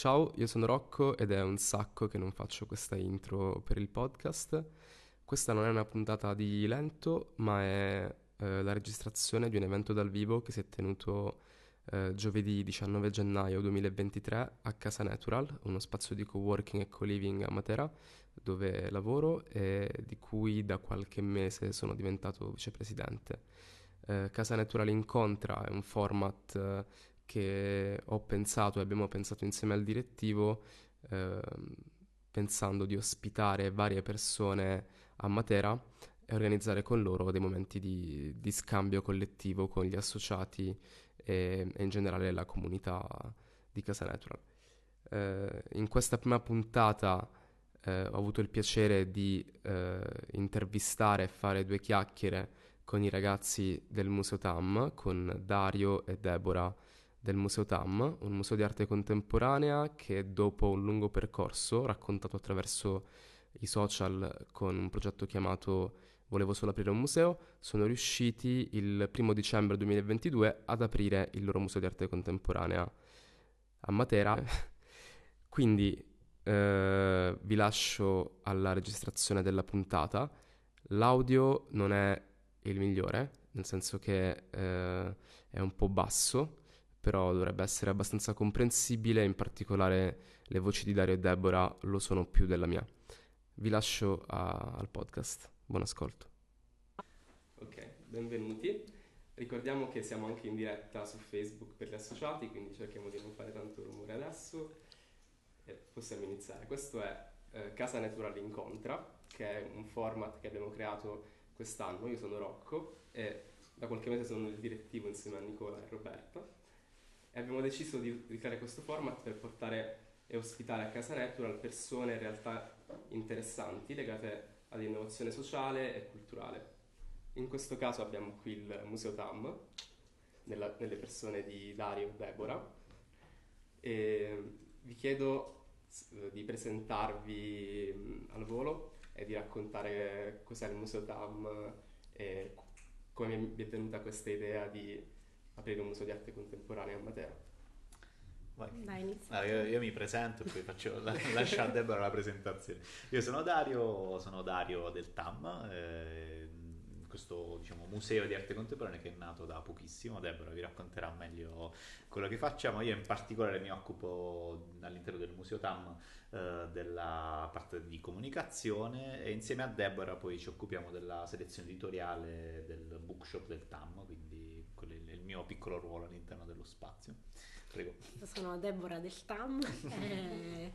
Ciao, io sono Rocco ed è un sacco che non faccio questa intro per il podcast. Questa non è una puntata di lento, ma è eh, la registrazione di un evento dal vivo che si è tenuto eh, giovedì 19 gennaio 2023 a Casa Natural, uno spazio di co-working e co-living a Matera, dove lavoro e di cui da qualche mese sono diventato vicepresidente. Eh, Casa Natural Incontra è un format eh, che ho pensato e abbiamo pensato insieme al direttivo eh, pensando di ospitare varie persone a Matera e organizzare con loro dei momenti di, di scambio collettivo con gli associati e, e, in generale la comunità di Casa Natural. Eh, in questa prima puntata eh, ho avuto il piacere di eh, intervistare e fare due chiacchiere con i ragazzi del Museo TAM, con Dario e Deborah del Museo TAM, un museo di arte contemporanea che dopo un lungo percorso raccontato attraverso i social con un progetto chiamato Volevo solo aprire un museo, sono riusciti il primo dicembre 2022 ad aprire il loro museo di arte contemporanea a Matera. Quindi eh, vi lascio alla registrazione della puntata. L'audio non è il migliore, nel senso che eh, è un po' basso, però dovrebbe essere abbastanza comprensibile, in particolare le voci di Dario e Deborah lo sono più della mia. Vi lascio a, al podcast. Buon ascolto. Ok, benvenuti. Ricordiamo che siamo anche in diretta su Facebook per gli associati, quindi cerchiamo di non fare tanto rumore adesso e possiamo iniziare. Questo è eh, Casa Natural Incontra, che è un format che abbiamo creato quest'anno. Io sono Rocco e da qualche mese sono il direttivo insieme a Nicola e Roberta e abbiamo deciso di, di questo format per portare e ospitare a Casa Natural persone in realtà interessanti legate all'innovazione sociale e culturale. In questo caso abbiamo qui il Museo TAM, nella, nelle persone di Dario e Deborah, e vi chiedo di presentarvi al volo e di raccontare cos'è il Museo TAM e come vi è venuta questa idea di aprire un museo di arte contemporanea a Matera. Vai. inizia. Ah, io, io, mi presento e poi faccio, lascio a Deborah la presentazione. Io sono Dario, sono Dario del TAM, eh, questo diciamo, museo di arte contemporanea che è nato da pochissimo. Deborah vi racconterà meglio quello che facciamo. Io in particolare mi occupo all'interno del museo TAM eh, della parte di comunicazione e insieme a Deborah poi ci occupiamo della selezione editoriale del bookshop del TAM, quindi è il mio piccolo ruolo all'interno dello spazio. Prego. Sono Deborah del TAM, eh,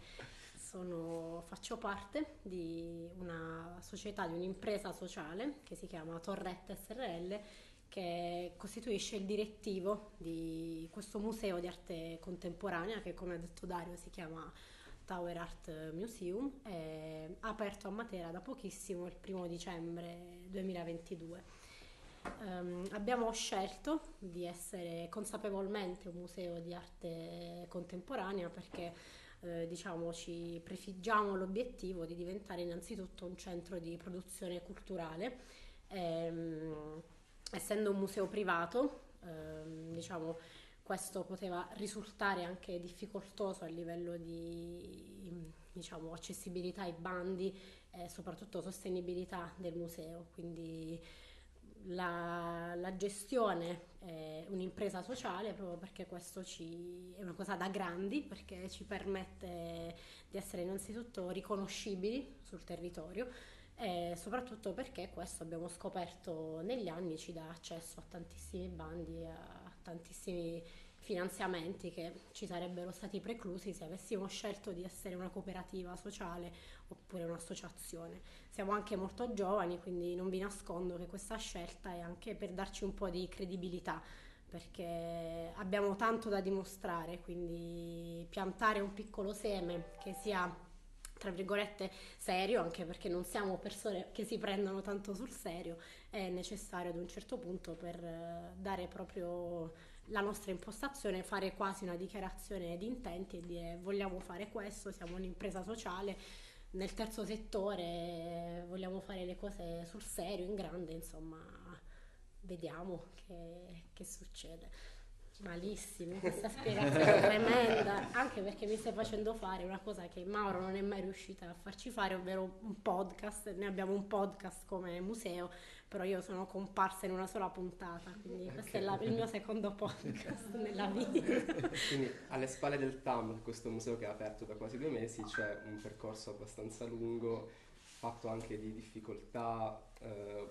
sono, faccio parte di una società, di un'impresa sociale che si chiama Torretta SRL che costituisce il direttivo di questo museo di arte contemporanea che come ha detto Dario si chiama Tower Art Museum, è aperto a Matera da pochissimo, il primo dicembre 2022. Um, abbiamo scelto di essere consapevolmente un museo di arte contemporanea perché eh, diciamo ci prefiggiamo l'obiettivo di diventare innanzitutto un centro di produzione culturale. Ehm, essendo un museo privato, ehm, diciamo, questo poteva risultare anche difficoltoso a livello di diciamo, accessibilità ai bandi e soprattutto sostenibilità del museo. Quindi la, la, gestione è un'impresa sociale proprio perché questo ci, è una cosa da grandi, perché ci permette di essere innanzitutto riconoscibili sul territorio e soprattutto perché questo abbiamo scoperto negli anni ci dà accesso a tantissimi bandi, a tantissimi finanziamenti che ci sarebbero stati preclusi se avessimo scelto di essere una cooperativa sociale oppure un'associazione. Siamo anche molto giovani, quindi non vi nascondo che questa scelta è anche per darci un po' di credibilità perché abbiamo tanto da dimostrare, quindi piantare un piccolo seme che sia tra virgolette serio, anche perché non siamo persone che si prendono tanto sul serio, è necessario ad un certo punto per eh, dare proprio la nostra impostazione, fare quasi una dichiarazione di intenti e dire vogliamo fare questo, siamo un'impresa sociale, nel terzo settore vogliamo fare le cose sul serio, in grande, insomma, vediamo che, che succede. Malissimo, questa spiegazione tremenda, anche perché mi stai facendo fare una cosa che Mauro non è mai riuscita a farci fare, ovvero un podcast. Noi abbiamo un podcast come museo, però io sono comparsa in una sola puntata, quindi questo è la, il mio secondo podcast nella vita. quindi alle spalle del TAM, questo museo che è aperto da quasi due mesi, c'è un percorso abbastanza lungo, fatto anche di difficoltà, eh,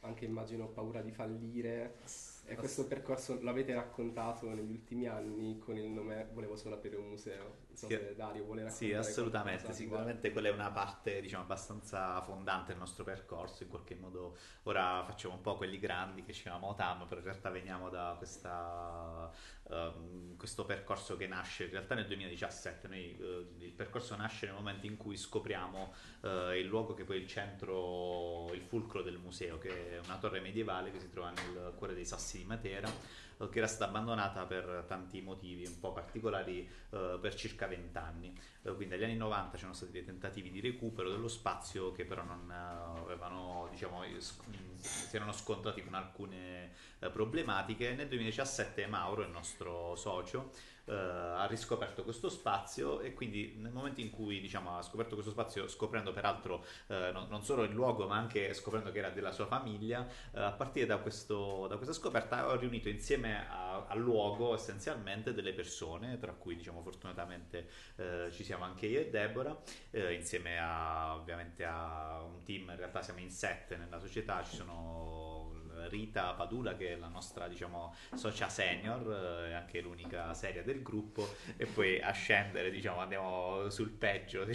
anche immagino paura di fallire e questo percorso l'avete raccontato negli ultimi anni con il nome Volevo solo aprire un museo. So se Dario vuole raccontare. Sì, assolutamente. Sicuramente quella è una parte, diciamo, abbastanza fondante del nostro percorso. In qualche modo ora facciamo un po' quelli grandi che ci chiamiamo TAM, però in realtà veniamo da questa, uh, questo percorso che nasce in realtà nel 2017. Noi, uh, il percorso nasce nel momento in cui scopriamo uh, il luogo che poi è il centro, il fulcro del museo, che è una torre medievale che si trova nel cuore dei Sassi di Matera, che era stata abbandonata per tanti motivi un po' particolari eh, per circa 20 anni. Eh, quindi negli anni 90 c'erano stati dei tentativi di recupero dello spazio che però non eh, avevano, diciamo, si erano scontrati con alcune eh, problematiche. Nel 2017 Mauro, il nostro socio, Uh, ha riscoperto questo spazio e quindi nel momento in cui diciamo, ha scoperto questo spazio, scoprendo peraltro uh, non, non, solo il luogo ma anche scoprendo che era della sua famiglia, uh, a partire da, questo, da, questa scoperta ho riunito insieme al luogo essenzialmente delle persone, tra cui diciamo, fortunatamente ci siamo anche io e Deborah, insieme a, ovviamente a un team, in realtà siamo in sette nella società, ci sono Rita Padula che è la nostra diciamo socia senior, è anche l'unica seria del gruppo e poi a scendere diciamo andiamo sul peggio,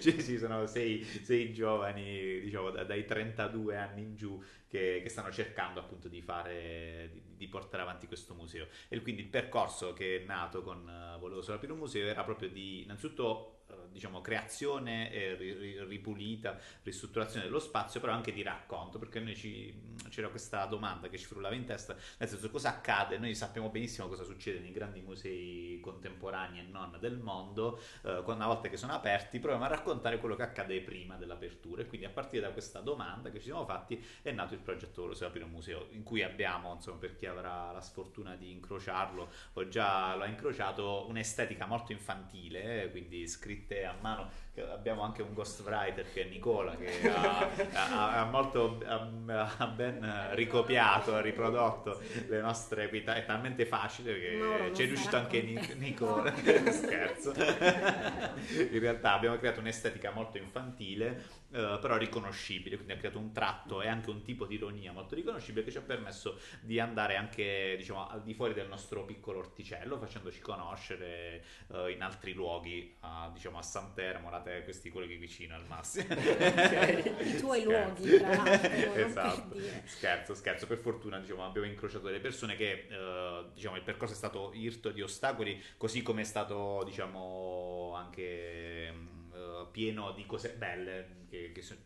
ci sono sei, sei giovani diciamo dai 32 anni in giù che, che stanno cercando appunto di fare, di, di, portare avanti questo museo. E quindi il percorso che è nato con uh, Volevo solo aprire un museo era proprio di innanzitutto diciamo, creazione e ripulita, ristrutturazione dello spazio, però anche di racconto, perché ci, c'era questa domanda che ci frullava in testa, nel senso cosa accade, noi sappiamo benissimo cosa succede nei grandi musei contemporanei e non del mondo, eh, una volta che sono aperti, proviamo a raccontare quello che accade prima dell'apertura. E quindi a partire da questa domanda che ci siamo fatti è nato il progetto Volevo aprire un museo, in cui abbiamo, insomma, per chi avrà la sfortuna di incrociarlo, o già l'ha incrociato, un'estetica molto infantile, eh, quindi scritte a mano abbiamo anche un ghostwriter che è Nicola che ha, ha, ha molto ha, ben ricopiato, ha riprodotto le nostre equità, è talmente facile che ci è riuscito anche Nicola, scherzo. In realtà abbiamo creato un'estetica molto infantile Uh, però riconoscibile, quindi ha creato un tratto e anche un tipo di ironia molto riconoscibile che ci ha permesso di andare anche diciamo, al di fuori del nostro piccolo orticello, facendoci conoscere uh, in altri luoghi, a, diciamo a Santermo, la te questi colleghi vicino al massimo. okay. I tuoi luoghi, tra l'altro. esatto. Scherzo, scherzo. Per fortuna diciamo, abbiamo incrociato delle persone che uh, diciamo, il percorso è stato irto di ostacoli, così come è stato diciamo, anche uh, pieno di cose belle che, che sono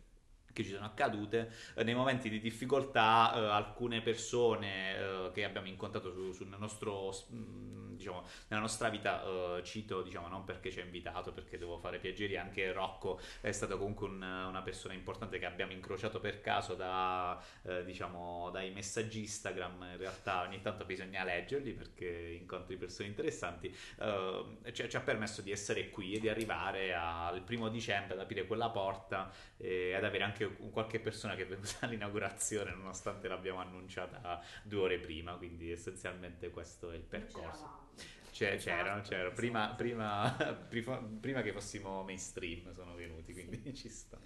che ci sono accadute eh, nei momenti di difficoltà eh, alcune persone eh, che abbiamo incontrato su, sul nostro mh, mm, diciamo, nella nostra vita uh, cito, diciamo, non perché ci ha invitato, perché devo fare piaceri, anche Rocco è stato comunque un, una persona importante che abbiamo incrociato per caso da, uh, diciamo, dai messaggi Instagram, in realtà ogni tanto bisogna leggerli perché incontri persone interessanti, uh, ci, ci, ha permesso di essere qui e di arrivare al primo dicembre, ad aprire quella porta e ad avere anche qualche persona che è venuta all'inaugurazione nonostante l'abbiamo annunciata due ore prima, quindi essenzialmente questo è il percorso. C'è, esatto, c'erano, c'erano. Prima, prima, prima, che fossimo mainstream sono venuti, quindi sì. ci sta.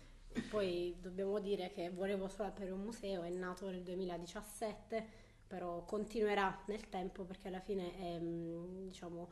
Poi dobbiamo dire che Volevo solo aprire un museo, è nato nel 2017, però continuerà nel tempo perché alla fine è, mm, diciamo,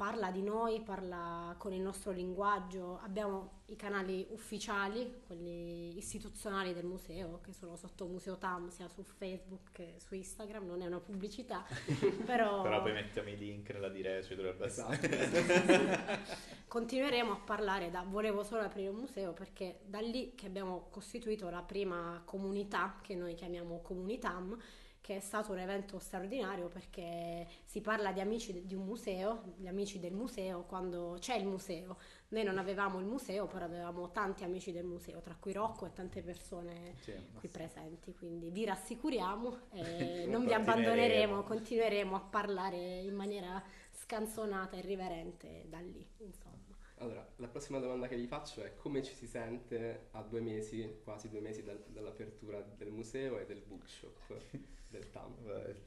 parla di noi, parla con il nostro linguaggio. Abbiamo i canali ufficiali, quelli istituzionali del museo, che sono sotto Museo TAM, sia su Facebook che su Instagram, non è una pubblicità, però... però poi mettiamo i link nella diretta, dovrebbe esatto. Continueremo a parlare da Volevo solo aprire un museo perché da lì che abbiamo costituito la prima comunità, che noi chiamiamo Comunitam, che è stato un evento straordinario perché si parla di amici di un museo, gli amici del museo quando c'è il museo. Noi non avevamo il museo, però avevamo tanti amici del museo, tra cui Rocco e tante persone sì, qui presenti. Quindi vi rassicuriamo e non vi abbandoneremo, continueremo a parlare in maniera scanzonata e riverente da lì, insomma. Allora, la prossima domanda che vi faccio è come ci si sente a due mesi, quasi due mesi dal, dall'apertura del museo e del bookshop del TAM?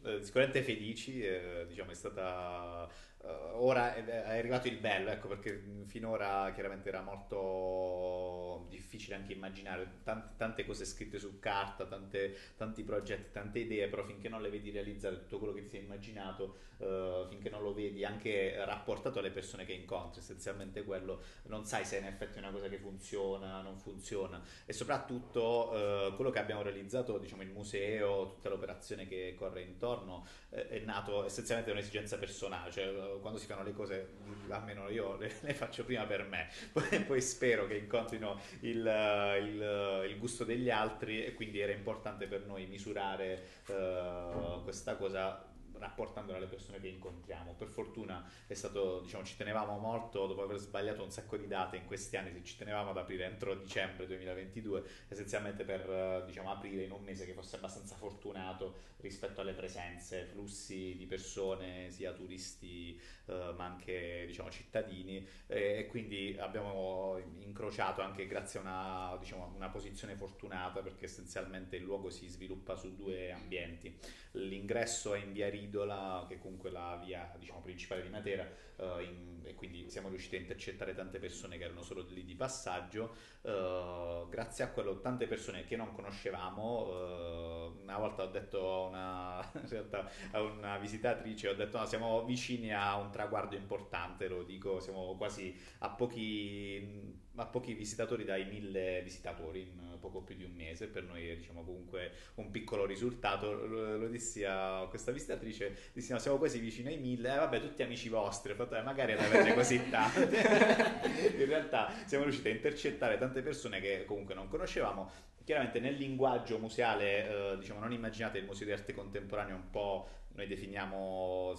Beh, sicuramente felici, eh, diciamo è stata ora è, arrivato il bello, ecco, perché finora chiaramente era molto difficile anche immaginare tante, tante cose scritte su carta, tante, tanti progetti, tante idee, però finché non le vedi realizzare tutto quello che ti sei immaginato, uh, finché non lo vedi anche rapportato alle persone che incontri, essenzialmente quello, non sai se in effetti è una cosa che funziona, non funziona. E soprattutto uh, quello che abbiamo realizzato, diciamo il museo, tutta l'operazione che corre intorno, eh, è nato essenzialmente da un'esigenza personale, cioè quando si fanno le cose, almeno io le, le faccio prima per me, poi, poi spero che incontrino il, il, il, gusto degli altri e quindi era importante per noi misurare uh, questa cosa rapportandola alle persone che incontriamo. Per fortuna stato, diciamo, ci tenevamo molto, dopo aver sbagliato un sacco di date in questi anni, ci tenevamo ad aprire entro dicembre 2022, essenzialmente per, diciamo, aprire in un mese che fosse abbastanza fortunato rispetto alle presenze, flussi di persone, sia turisti eh, ma anche, diciamo, cittadini e, e, quindi abbiamo incrociato anche grazie a una, diciamo, una posizione fortunata perché essenzialmente il luogo si sviluppa su due ambienti. L'ingresso è in via Rido Idola, che comunque la via diciamo, principale di Matera, uh, in, e quindi siamo riusciti a intercettare tante persone che erano solo lì di passaggio. Uh, grazie a quello, tante persone che non conoscevamo. Uh, una volta ho detto una, realtà, a una visitatrice, ho detto no, siamo vicini a un traguardo importante, lo dico, siamo quasi a pochi a pochi visitatori dai mille visitatori in poco più di un mese, per noi è diciamo comunque un piccolo risultato, lo, dissi a questa visitatrice, dissi no, siamo quasi vicini ai mille, eh, vabbè tutti amici vostri, ho fatto, eh, magari ne avete così tanti, in realtà siamo riusciti a intercettare tante persone che comunque non conoscevamo, chiaramente nel linguaggio museale, eh, diciamo non immaginate il museo di arte contemporanea un po' noi definiamo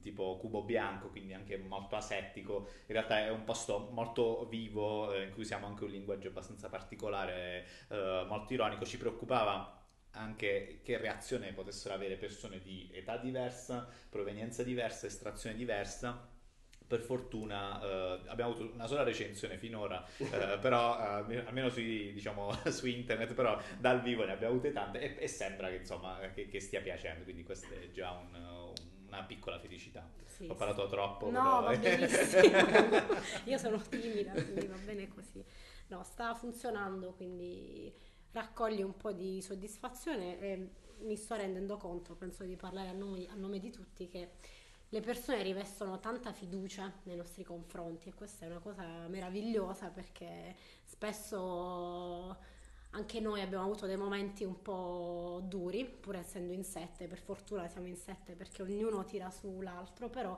tipo cubo bianco, quindi anche molto asettico. In realtà è un posto molto vivo eh, in cui usiamo anche un linguaggio abbastanza particolare, eh, molto ironico. Ci preoccupava anche che reazione potessero avere persone di età diversa, provenienza diversa, estrazione diversa per fortuna eh, abbiamo avuto una sola recensione finora, eh, però eh, almeno sui, diciamo, su internet, però dal vivo ne abbiamo avute tante e, e sembra che, insomma, che, che, stia piacendo, quindi questo è già un, una piccola felicità. Sì, Ho parlato sì. troppo. No, però... va benissimo. Io sono timida, quindi va bene così. No, sta funzionando, quindi raccoglie un po' di soddisfazione e mi sto rendendo conto, penso di parlare a nome, a nome di tutti, che le persone rivestono tanta fiducia nei nostri confronti e questa è una cosa meravigliosa perché spesso anche noi abbiamo avuto dei momenti un po' duri, pur essendo in sette, per fortuna siamo in sette perché ognuno tira su l'altro, però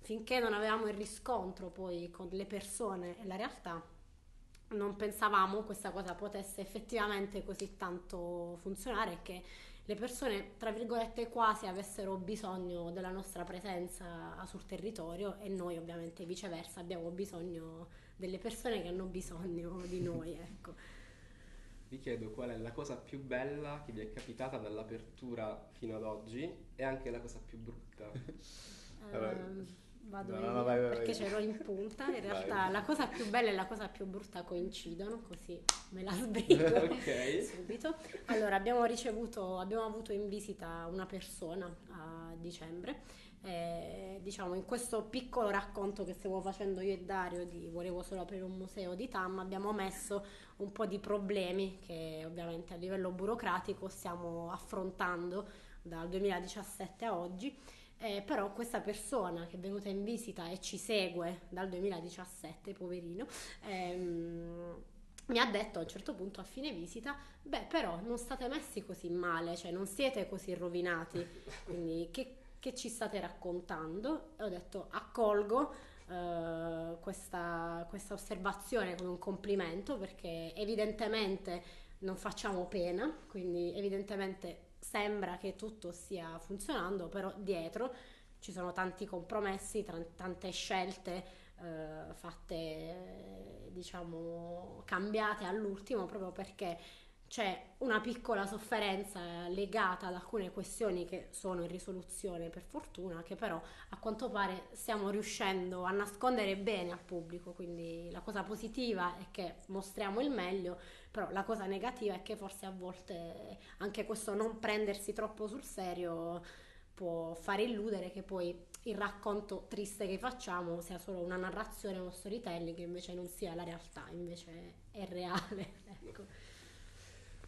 finché non avevamo il riscontro poi con le persone e la realtà, non pensavamo questa cosa potesse effettivamente così tanto funzionare che le persone, tra virgolette, quasi avessero bisogno della nostra presenza sul territorio e noi ovviamente viceversa abbiamo bisogno delle persone che hanno bisogno di noi, ecco. Vi chiedo qual è la cosa più bella che vi è capitata dall'apertura fino ad oggi e anche la cosa più brutta. um, vado no, no, vai, vai, perché vai. ce l'ho in punta. In realtà la cosa più bella e la cosa più brutta coincidono, così me la sbrigo okay. subito. Allora, abbiamo ricevuto, abbiamo avuto in visita una persona a dicembre. Eh, diciamo in questo piccolo racconto che stiamo facendo io e Dario di volevo solo aprire un museo di TAM abbiamo messo un po' di problemi che ovviamente a livello burocratico stiamo affrontando dal 2017 a oggi. Eh, però questa persona che è venuta in visita e ci segue dal 2017, poverino, ehm, mi ha detto a un certo punto a fine visita, beh però non state messi così male, cioè non siete così rovinati, quindi che, che ci state raccontando? E ho detto accolgo eh, questa, questa osservazione come un complimento perché evidentemente non facciamo pena, quindi evidentemente sembra che tutto stia funzionando, però dietro ci sono tanti compromessi, tante scelte eh, fatte, diciamo, cambiate all'ultimo proprio perché c'è una piccola sofferenza legata ad alcune questioni che sono in risoluzione per fortuna, che però a quanto pare stiamo riuscendo a nascondere bene al pubblico, quindi la cosa positiva è che mostriamo il meglio, però la cosa negativa è che forse a volte anche questo non prendersi troppo sul serio può fare illudere che poi il racconto triste che facciamo sia solo una narrazione, uno storytelling, che invece non sia la realtà, invece è reale. Ecco.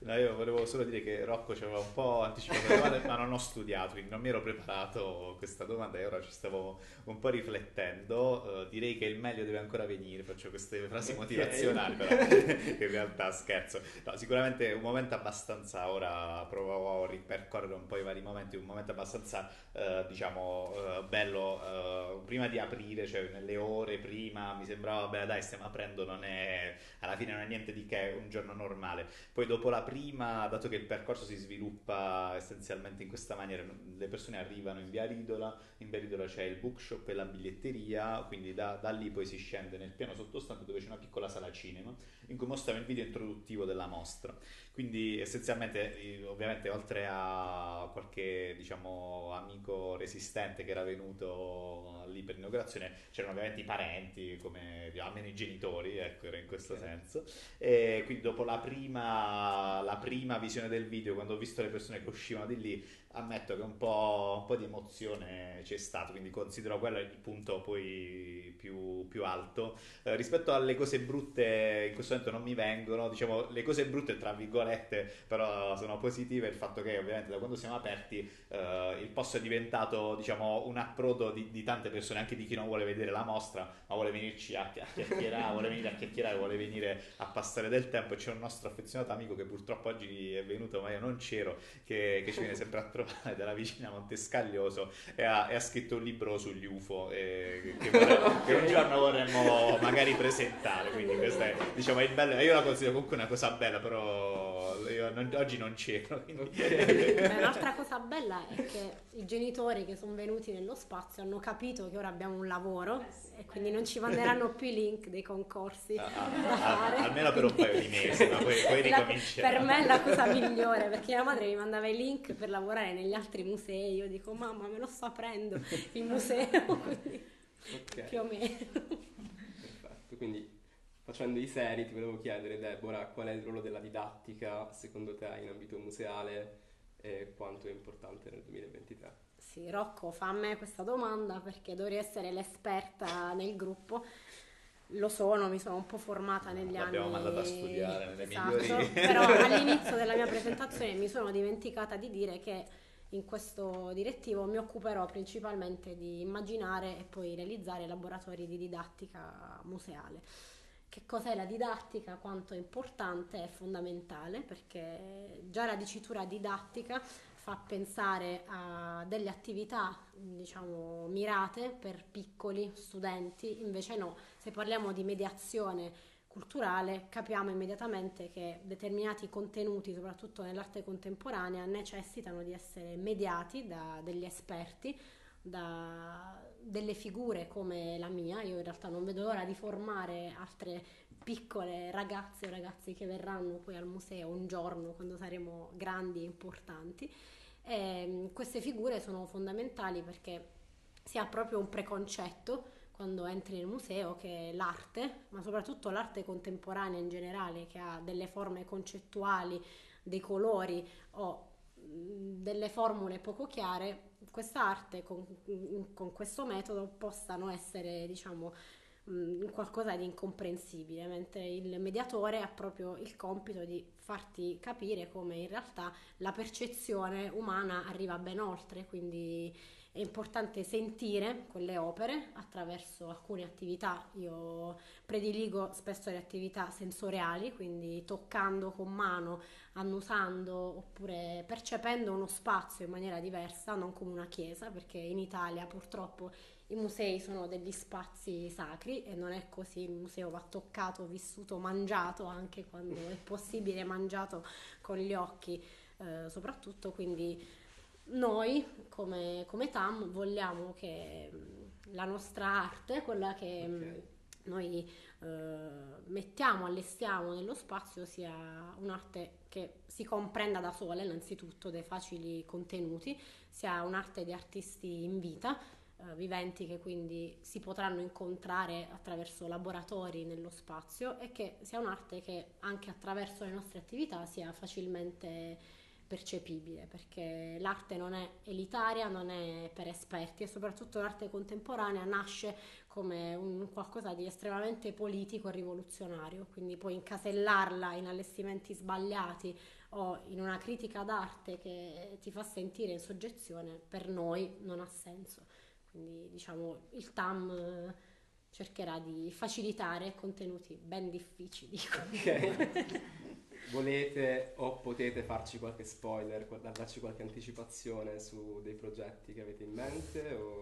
No, io volevo solo dire che Rocco ci aveva un po' anticipato le domande, ma non ho studiato, quindi non mi ero preparato questa domanda e ora ci stavo un po' riflettendo. Uh, direi che il meglio deve ancora venire, faccio queste frasi okay. motivazionali, però in realtà scherzo. No, sicuramente un momento abbastanza, ora provo a ripercorrere un po' i vari momenti, un momento abbastanza, uh, diciamo, uh, bello, prima di aprire, cioè nelle ore prima, mi sembrava, beh dai, stiamo aprendo, non è, alla fine non è niente di che, un giorno normale. Poi dopo la prima, dato che il percorso si sviluppa essenzialmente in questa maniera, le persone arrivano in via Ridola, in via Ridola c'è il bookshop e la biglietteria, quindi da, da lì poi si scende nel piano sottostante dove c'è una piccola sala cinema in cui mostriamo il video introduttivo della mostra. Quindi essenzialmente, ovviamente, oltre a qualche diciamo, amico resistente che era venuto lì per l'inaugurazione, c'erano ovviamente i parenti, come almeno i genitori, ecco, era in questo okay. senso. E quindi dopo la prima, la prima visione del video, quando ho visto le persone che uscivano di lì, ammetto che un po', un po', di emozione c'è stato, quindi considero quello il punto poi più, più alto. Eh, rispetto alle cose brutte, in questo momento non mi vengono, diciamo, le cose brutte tra virgolette, però sono positive, il fatto che ovviamente da quando siamo aperti eh, il posto è diventato, diciamo, un approdo di, di, tante persone, anche di chi non vuole vedere la mostra, ma vuole venirci a, a chiacchierare, vuole venire a chiacchierare, vuole venire a passare del tempo. C'è un nostro affezionato amico che purtroppo oggi è venuto, ma io non c'ero, che, che ci viene sempre a trovare della vicina Montescaglioso e ha, e ha scritto un libro sugli UFO e, che, vorremmo, che, un giorno vorremmo magari presentare. Quindi questo è, diciamo, è bello. Io la considero comunque una cosa bella, però non, oggi non c'ero. Okay. Un'altra cosa bella è che i genitori che sono venuti nello spazio hanno capito che ora abbiamo un lavoro eh e quindi non ci manderanno più i link dei concorsi ah, ah, ah, almeno per un paio di mesi, ma poi, poi ricomincerà. Per me è la cosa migliore perché mia madre mi mandava i link per lavorare negli altri musei. Io dico, mamma, me lo sto aprendo il museo, quindi okay. più o meno. Perfetto, quindi facendo i seri ti volevo chiedere, Deborah, qual è il ruolo della didattica secondo te in ambito museale e quanto è importante nel 2023? Sì, Rocco fa a me questa domanda perché dovrei essere l'esperta nel gruppo. Lo sono, mi sono un po' formata negli L'abbiamo anni. L'abbiamo mandata a studiare nelle esatto, migliori. Però all'inizio della mia presentazione mi sono dimenticata di dire che in questo direttivo mi occuperò principalmente di immaginare e poi realizzare laboratori di didattica museale. Che cos'è la didattica, quanto è importante, è fondamentale perché già la dicitura didattica fa pensare a delle attività diciamo mirate per piccoli studenti, invece no, se parliamo di mediazione culturale capiamo immediatamente che determinati contenuti, soprattutto nell'arte contemporanea, necessitano di essere mediati da degli esperti, da delle figure come la mia, io in realtà non vedo l'ora di formare altre piccole ragazze o ragazzi che verranno poi al museo un giorno quando saremo grandi e importanti. E ehm, queste figure sono fondamentali perché si ha proprio un preconcetto quando entri nel museo che l'arte, ma soprattutto l'arte contemporanea in generale, che ha delle forme concettuali, dei colori o delle formule poco chiare, questa arte con, con questo metodo possano essere, diciamo, mh, qualcosa di incomprensibile, mentre il mediatore ha proprio il compito di farti capire come in realtà la percezione umana arriva ben oltre, quindi è importante sentire quelle opere attraverso alcune attività. Io prediligo spesso le attività sensoriali, quindi toccando con mano, annusando oppure percependo uno spazio in maniera diversa, non come una chiesa, perché in Italia purtroppo i musei sono degli spazi sacri e non è così, il museo va toccato, vissuto, mangiato anche quando è possibile mangiato con gli occhi eh, soprattutto, quindi noi come, come, TAM vogliamo che mm, la nostra arte, quella che mm, okay. Noi eh, mettiamo, allestiamo nello spazio, sia un'arte che si comprenda da sola innanzitutto dei facili contenuti, sia un'arte di artisti in vita, eh, viventi che quindi si potranno incontrare attraverso laboratori nello spazio e che sia un'arte che anche attraverso le nostre attività sia facilmente percepibile perché l'arte non è elitaria, non è per esperti e soprattutto l'arte contemporanea nasce come un qualcosa di estremamente politico e rivoluzionario, quindi puoi incasellarla in allestimenti sbagliati o in una critica d'arte che ti fa sentire in soggezione, per noi non ha senso. Quindi diciamo il TAM eh, cercherà di facilitare contenuti ben difficili. Ok. Volete o potete farci qualche spoiler, darci qualche anticipazione su dei progetti che avete in mente? O...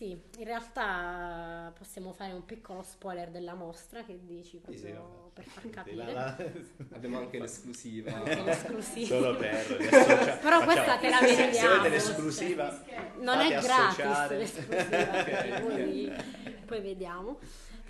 Sì, in realtà possiamo fare un piccolo spoiler della mostra che dici proprio sì, sì, per far capire. La, la... Abbiamo anche l'esclusiva. L'esclusiva. Solo per Però questa te la vediamo. Se volete l'esclusiva, non è gratis l'esclusiva, okay, poi, poi vediamo.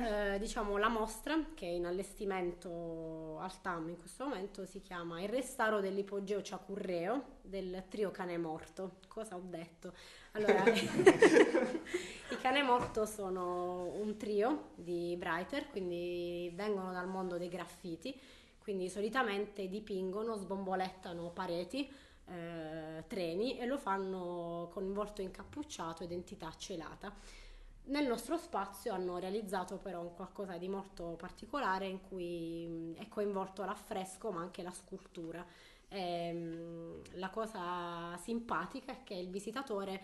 Eh, diciamo la mostra che è in allestimento al TAM in questo momento si chiama Il restauro dell'ipogeo ciacurreo del trio Cane Morto. Cosa ho detto? Allora, i Cane Morto sono un trio di writer, quindi vengono dal mondo dei graffiti, quindi solitamente dipingono, sbombolettano pareti, eh, treni e lo fanno con volto incappucciato ed entità celata. Nel nostro spazio hanno realizzato però qualcosa di molto particolare in cui è coinvolto l'affresco ma anche la scultura. E, ehm, la cosa simpatica è che il visitatore,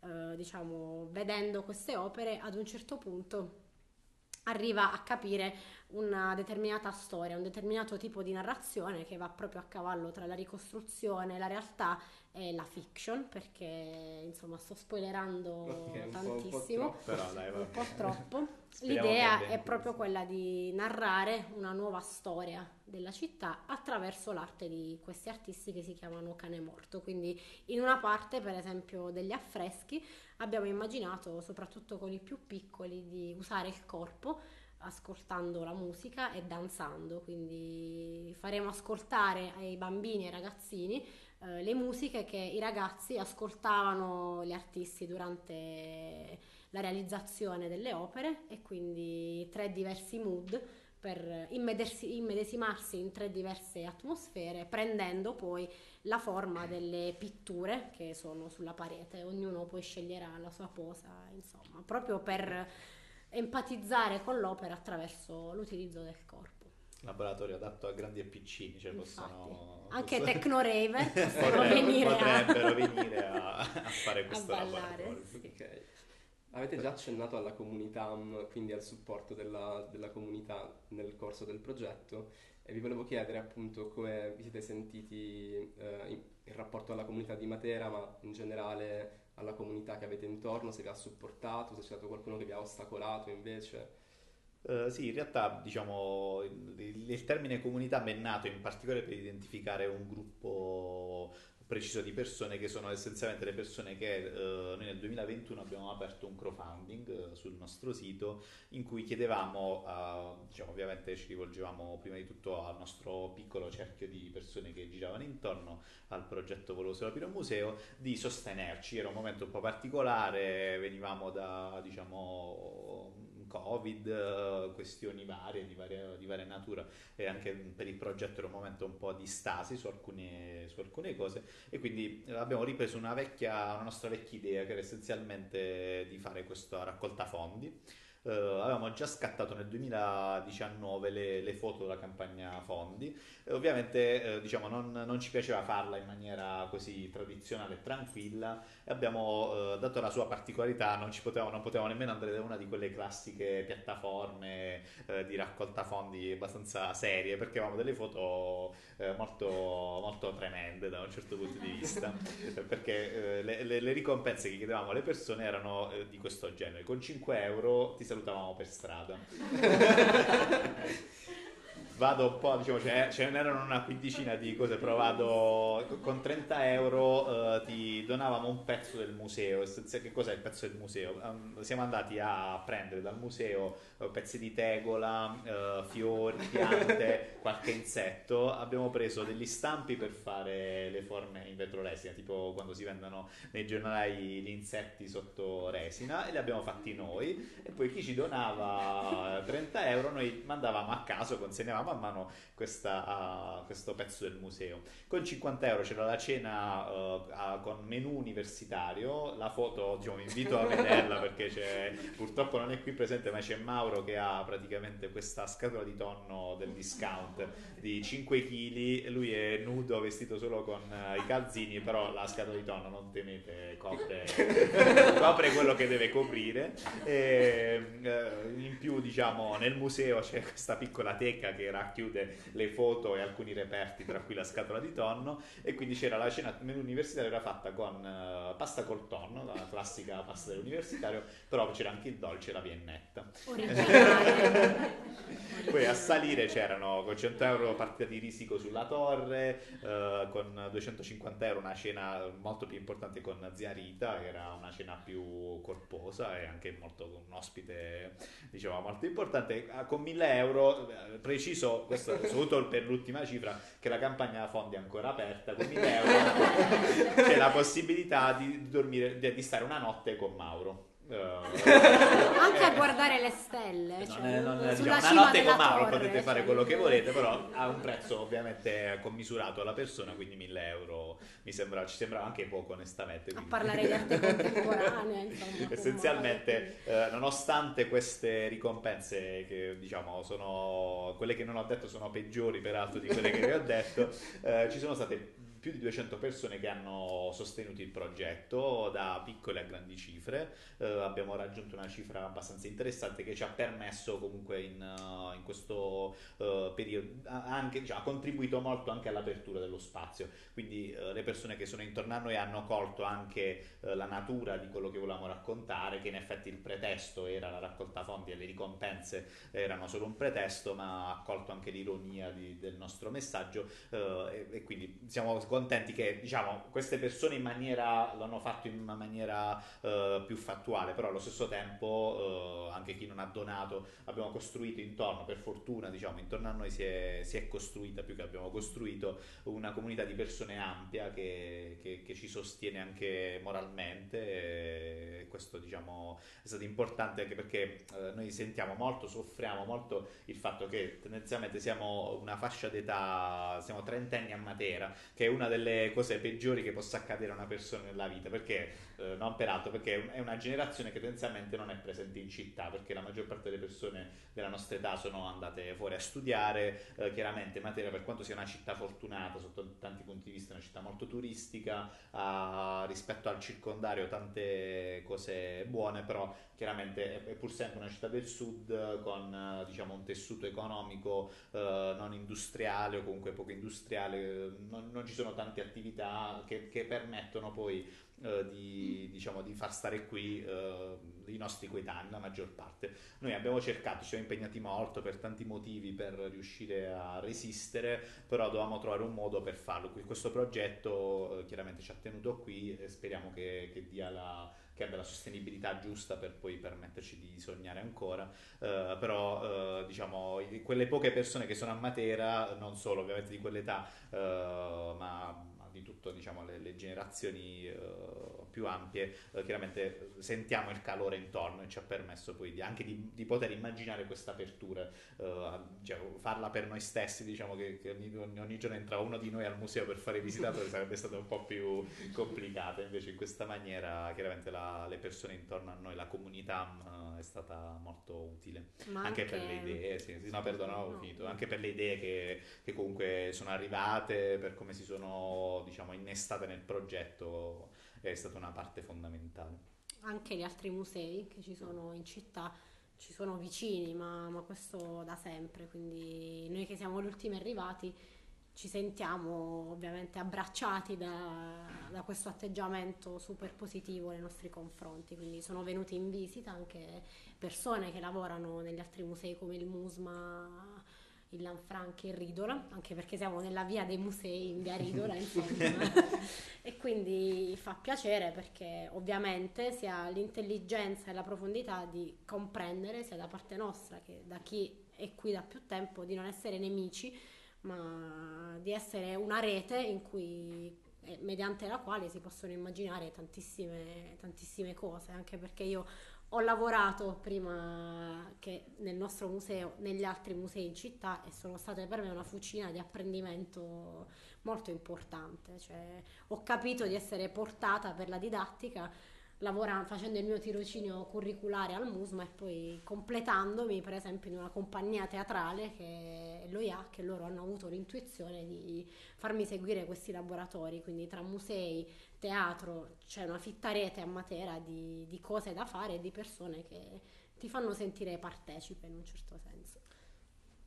eh, diciamo, vedendo queste opere, ad un certo punto arriva a capire una determinata storia, un determinato tipo di narrazione che va proprio a cavallo tra la ricostruzione, la realtà e la fiction, perché insomma sto spoilerando okay, tantissimo, un po', Però, dai, un po troppo. L'idea è proprio quella di narrare una nuova storia della città attraverso l'arte di questi artisti che si chiamano Cane Morto. Quindi in una parte, per esempio, degli affreschi abbiamo immaginato, soprattutto con i più piccoli, di usare il corpo ascoltando la musica e danzando, quindi faremo ascoltare ai bambini e ai ragazzini eh, le musiche che i ragazzi ascoltavano gli artisti durante la realizzazione delle opere e quindi tre diversi mood per immedesi- immedesimarsi in tre diverse atmosfere, prendendo poi la forma delle pitture che sono sulla parete. Ognuno poi sceglierà la sua posa, insomma, proprio per empatizzare con l'opera attraverso l'utilizzo del corpo. Laboratorio adatto a grandi e piccini, cioè possono... Anche possono... Tecnoraver possono venire potrebbero a... venire a, a fare questo a ballare, sì. okay. Avete già accennato alla comunità, quindi al supporto della, della, comunità nel corso del progetto e vi volevo chiedere appunto come vi siete sentiti eh, in, in rapporto alla comunità di Matera, ma in generale alla comunità che avete intorno, se vi ha supportato, se c'è stato qualcuno che vi ha ostacolato invece. Uh, sì, in realtà diciamo il, il, termine comunità è nato in particolare per identificare un gruppo preciso di persone che sono essenzialmente le persone che uh, noi nel 2021 abbiamo aperto un crowdfunding uh, sul nostro sito in cui chiedevamo, diciamo, ovviamente ci rivolgevamo prima di tutto al nostro piccolo cerchio di persone che giravano intorno al progetto Voloso Piro Museo di sostenerci, era un momento un po' particolare, venivamo da diciamo Covid, eh, questioni varie di, varia, di varia natura e anche per il progetto era un momento un po' di stasi su alcune, su alcune cose e quindi abbiamo ripreso una, vecchia, una nostra vecchia idea che era essenzialmente di fare questa raccolta fondi Uh, avevamo già scattato nel 2019 le, le foto della campagna fondi. E ovviamente uh, diciamo, non, non, ci piaceva farla in maniera così tradizionale e tranquilla. E abbiamo uh, dato la sua particolarità non, ci potevamo, non potevamo nemmeno andare da una di quelle classiche piattaforme di raccolta fondi abbastanza serie perché avevamo delle foto molto, molto tremende da un certo punto di vista. Perché le, le, le, ricompense che chiedevamo alle persone erano di questo genere. Con 5 euro ti salutavamo per strada. vado un po', diciamo, ce, ce n'erano una quindicina di cose, però vado con 30 euro eh, ti donavamo un pezzo del museo. Che cos'è il pezzo del museo? Um, siamo andati a prendere dal museo uh, pezzi di tegola, uh, fiori, piante, qualche insetto. Abbiamo preso degli stampi per fare le forme in vetroresina, tipo quando si vendono nei giornali gli insetti sotto resina, e li abbiamo fatti noi. E poi chi ci donava 30 euro, noi mandavamo a caso consegnavamo a mano questa, uh, questo pezzo del museo. Con 50 euro c'era la cena uh, uh, con menù universitario, la foto diciamo, vi invito a vederla perché c'è, purtroppo non è qui presente, ma c'è Mauro che ha praticamente questa scatola di tonno del discount di 5 kg, lui è nudo, vestito solo con i calzini, però la scatola di tonno, non temete, copre, copre quello che deve coprire. E, in più diciamo nel museo c'è questa piccola teca che racchiude le foto e alcuni reperti, tra cui la scatola di tonno. E quindi c'era la cena menù universitario, era fatta con uh, pasta col tonno, la classica pasta dell'universitario, però c'era anche il dolce e la viennetta. Poi a salire c'erano con 100 euro partita di risico sulla torre, uh, con 250 euro una cena molto più importante con zia Rita, che era una cena più corposa e anche molto un ospite diciamo molto importante. Ah, con 1000 euro, eh, preciso, questo soprattutto per l'ultima cifra, che la campagna fondi è ancora aperta, con 1000 euro c'è la possibilità di dormire, di stare una notte con Mauro. Uh, anche a guardare le stelle cioè, non non è, diciamo, una notte con Mauro torre, potete fare cioè, quello che volete però ha un prezzo ovviamente commisurato alla persona quindi 1000 euro mi sembra, ci sembra anche poco onestamente quindi. a parlare di arte contemporanea insomma, essenzialmente eh, nonostante queste ricompense che diciamo sono quelle che non ho detto sono peggiori peraltro di quelle che vi ho detto eh, ci sono state più di 200 persone che hanno sostenuto il progetto da piccole a grandi cifre. Eh, abbiamo raggiunto una cifra abbastanza interessante che ci ha permesso comunque in, uh, in questo uh, periodo, anche, cioè, ha contribuito molto anche all'apertura dello spazio. Quindi uh, le persone che sono intorno a noi hanno colto anche la natura di quello che volevamo raccontare, che in effetti il pretesto era la raccolta fondi e le ricompense erano solo un pretesto, ma ha colto anche l'ironia di, del nostro messaggio e, e quindi siamo contenti che diciamo, queste persone in maniera, l'hanno fatto in una maniera uh, più fattuale, però allo stesso tempo uh, anche chi non ha donato abbiamo costruito intorno, per fortuna diciamo, intorno a noi si è, si è costruita più che abbiamo costruito una comunità di persone ampia che, che, che ci sostiene anche moralmente e questo diciamo, è stato importante anche perché uh, noi sentiamo molto, soffriamo molto il fatto che tendenzialmente siamo una fascia d'età, siamo trentenni a Matera, che è una delle cose peggiori che possa accadere a una persona nella vita, perché eh, non peraltro, perché è una generazione che tendenzialmente non è presente in città, perché la maggior parte delle persone della nostra età sono andate fuori a studiare, eh, chiaramente Matera per quanto sia una città fortunata sotto tanti punti di vista, è una città molto turistica, ha rispetto al circondario tante cose buone, però chiaramente è pur sempre una città del sud con diciamo, un tessuto economico eh, non industriale o comunque poco industriale, non, non ci sono tante attività che, che permettono poi eh, di, diciamo, di, far stare qui eh, i nostri coetanei, la maggior parte. Noi abbiamo cercato, ci siamo impegnati molto per tanti motivi per riuscire a resistere, però dovevamo trovare un modo per farlo. Questo progetto eh, chiaramente ci ha tenuto qui e speriamo che, che dia la che abbia la sostenibilità giusta per poi permetterci di sognare ancora, uh, però uh, diciamo quelle poche persone che sono a Matera, non solo ovviamente di quell'età, uh, ma di tutte diciamo, le, le, generazioni uh, più ampie, uh, chiaramente sentiamo il calore intorno e ci ha permesso poi di, anche di, di, poter immaginare questa apertura, uh, cioè, farla per noi stessi, diciamo che, che ogni, ogni, giorno entra uno di noi al museo per fare visitatore sarebbe stato un po' più complicata, invece in questa maniera chiaramente la, le persone intorno a noi, la comunità è stata molto utile, anche, anche, per le idee, sì, sì, no perdono, finito, anche per le idee che, che comunque sono arrivate, per come si sono diciamo, innestate nel progetto è stata una parte fondamentale. Anche gli altri musei che ci sono in città ci sono vicini, ma, ma questo da sempre, quindi noi che siamo gli ultimi arrivati ci sentiamo ovviamente abbracciati da, da, questo atteggiamento super positivo nei nostri confronti, quindi sono venuti in visita anche persone che lavorano negli altri musei come il Musma Lanfranchi e Ridola, anche perché siamo nella via dei musei in via Ridola, insomma. e quindi fa piacere perché ovviamente si ha l'intelligenza e la profondità di comprendere sia da parte nostra che da chi è qui da più tempo di non essere nemici, ma di essere una rete in cui eh, mediante la quale si possono immaginare tantissime, tantissime cose, anche perché io ho lavorato prima che nel nostro museo, negli altri musei in città e sono state per me una fucina di apprendimento molto importante. Cioè, ho capito di essere portata per la didattica lavorando, facendo il mio tirocinio curriculare al MUSMA e poi completandomi per esempio in una compagnia teatrale che è l'OIA, che loro hanno avuto l'intuizione di farmi seguire questi laboratori, quindi tra musei, teatro c'è una fitta rete a Matera di, di cose da fare e di persone che ti fanno sentire partecipe in un certo senso.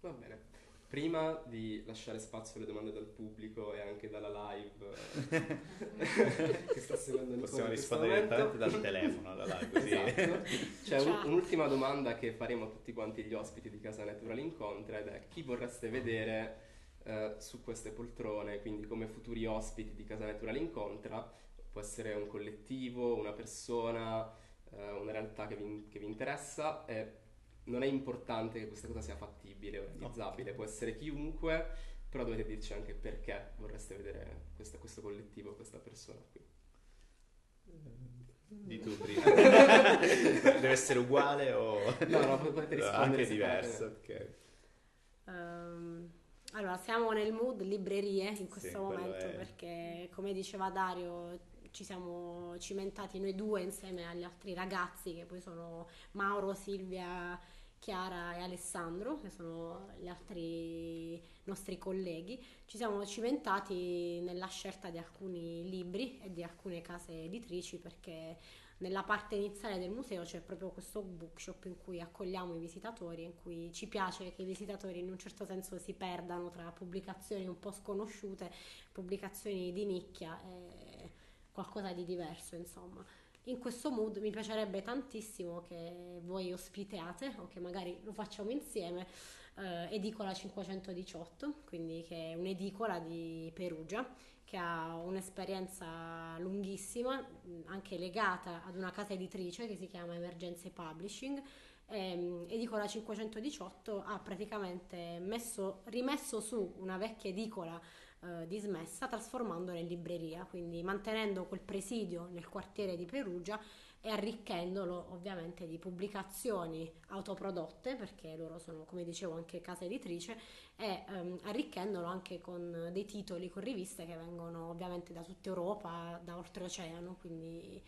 Va bene. Prima di lasciare spazio alle domande dal pubblico e anche dalla live che sta seguendo il Possiamo rispondere direttamente dal telefono alla live. Così. Esatto. C'è un, un'ultima domanda che faremo a tutti quanti gli ospiti di Casa Natural Incontra ed è chi vorreste vedere eh, su queste poltrone, quindi come futuri ospiti di Casa Natural Incontra, può essere un collettivo, una persona, eh, una realtà che vi, che vi interessa e non è importante che questa cosa sia fattibile, realizzabile, può essere chiunque, però dovete dirci anche perché vorreste vedere questa, questo collettivo, questa persona qui. Di tu prima. Deve essere uguale o... No, no, potete rispondere. Anche diverso, ok. Um, allora, siamo nel mood librerie in questo sì, momento è... perché, come diceva Dario, ci siamo cimentati noi due insieme agli altri ragazzi che poi sono Mauro, Silvia Chiara e Alessandro, che sono gli altri nostri colleghi, ci siamo cimentati nella scelta di alcuni libri e di alcune case editrici perché nella parte iniziale del museo c'è proprio questo bookshop in cui accogliamo i visitatori, in cui ci piace che i visitatori in un certo senso si perdano tra pubblicazioni un po' sconosciute, pubblicazioni di nicchia e qualcosa di diverso, insomma in questo mood mi piacerebbe tantissimo che voi ospitiate o che magari lo facciamo insieme eh, Edicola 518, quindi che è un'edicola di Perugia che ha un'esperienza lunghissima, anche legata ad una casa editrice che si chiama Emergenze Publishing. Eh, edicola 518 ha praticamente messo, rimesso su una vecchia edicola eh, dismessa trasformandola in libreria, quindi mantenendo quel presidio nel quartiere di Perugia e arricchendolo ovviamente di pubblicazioni autoprodotte, perché loro sono, come dicevo, anche casa editrice, e ehm, arricchendolo anche con dei titoli, con riviste che vengono ovviamente da tutta Europa, da oltreoceano, quindi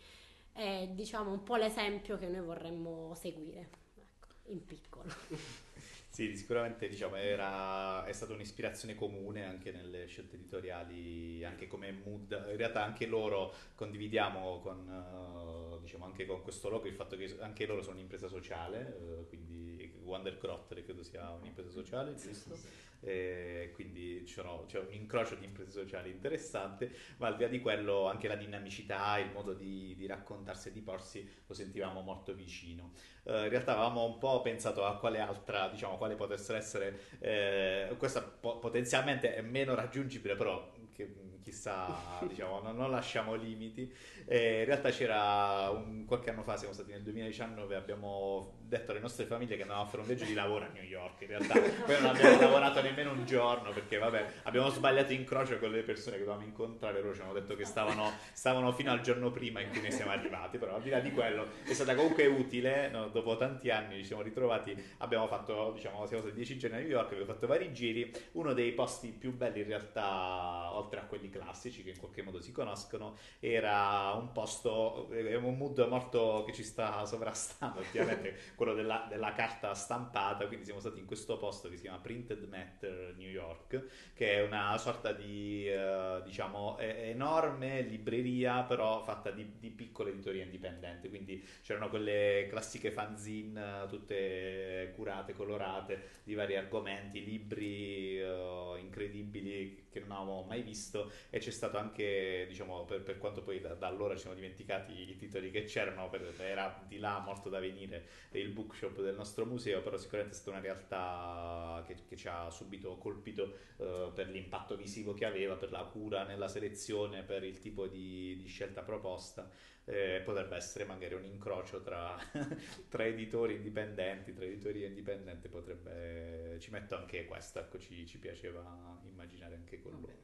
è diciamo un po' l'esempio che noi vorremmo seguire, ecco, in piccolo. Sì, sicuramente diciamo, era, è stata un'ispirazione comune anche nelle scelte editoriali, anche come mood. In realtà anche loro condividiamo con, uh, diciamo, anche con questo logo il fatto che anche loro sono un'impresa sociale, uh, quindi Wonder Crotter credo sia un'impresa sociale, giusto? eh, quindi c'è un incrocio di imprese sociali interessante, ma al di là di quello anche la dinamicità, il modo di, di raccontarsi e di porsi lo sentivamo molto vicino. Eh, in realtà avevamo un po' pensato a quale altra, diciamo, quale potesse essere, eh, questa po- potenzialmente è meno raggiungibile, però che chissà, diciamo, non, non, lasciamo limiti. E in realtà c'era un, qualche anno fa, siamo stati nel 2019, abbiamo detto alle nostre famiglie che andavamo a fare un viaggio di lavoro a New York. In realtà poi non abbiamo lavorato nemmeno un giorno perché, vabbè, abbiamo sbagliato incrocio con le persone che dovevamo incontrare. Loro ci hanno detto che stavano, stavano fino al giorno prima in cui ne siamo arrivati. Però al di là di quello è stata comunque utile. No? Dopo tanti anni ci siamo ritrovati, abbiamo fatto, diciamo, siamo stati dieci giorni a New York, abbiamo fatto vari giri. Uno dei posti più belli in realtà, oltre a quelli classici che in qualche modo si conoscono, era un posto, un mood molto che ci sta sovrastando ultimamente, quello della, della, carta stampata, quindi siamo stati in questo posto che si chiama Printed Matter New York, che è una sorta di, eh, diciamo, enorme libreria, però fatta di, di piccole editorie indipendenti, quindi c'erano quelle classiche fanzine tutte curate, colorate, di vari argomenti, libri uh, incredibili che non avevamo mai visto e c'è stato anche, diciamo, per, per quanto poi da, da, allora ci siamo dimenticati i titoli che c'erano, per, era di là morto da venire il bookshop del nostro museo, però sicuramente è stata una realtà che, che ci ha subito colpito uh, per l'impatto visivo che aveva, per la cura nella selezione, per il tipo di, di scelta proposta eh, potrebbe essere magari un incrocio tra, tra, editori indipendenti, tra editoria indipendente, potrebbe, ci metto anche questo, ecco, ci, ci piaceva immaginare anche loro.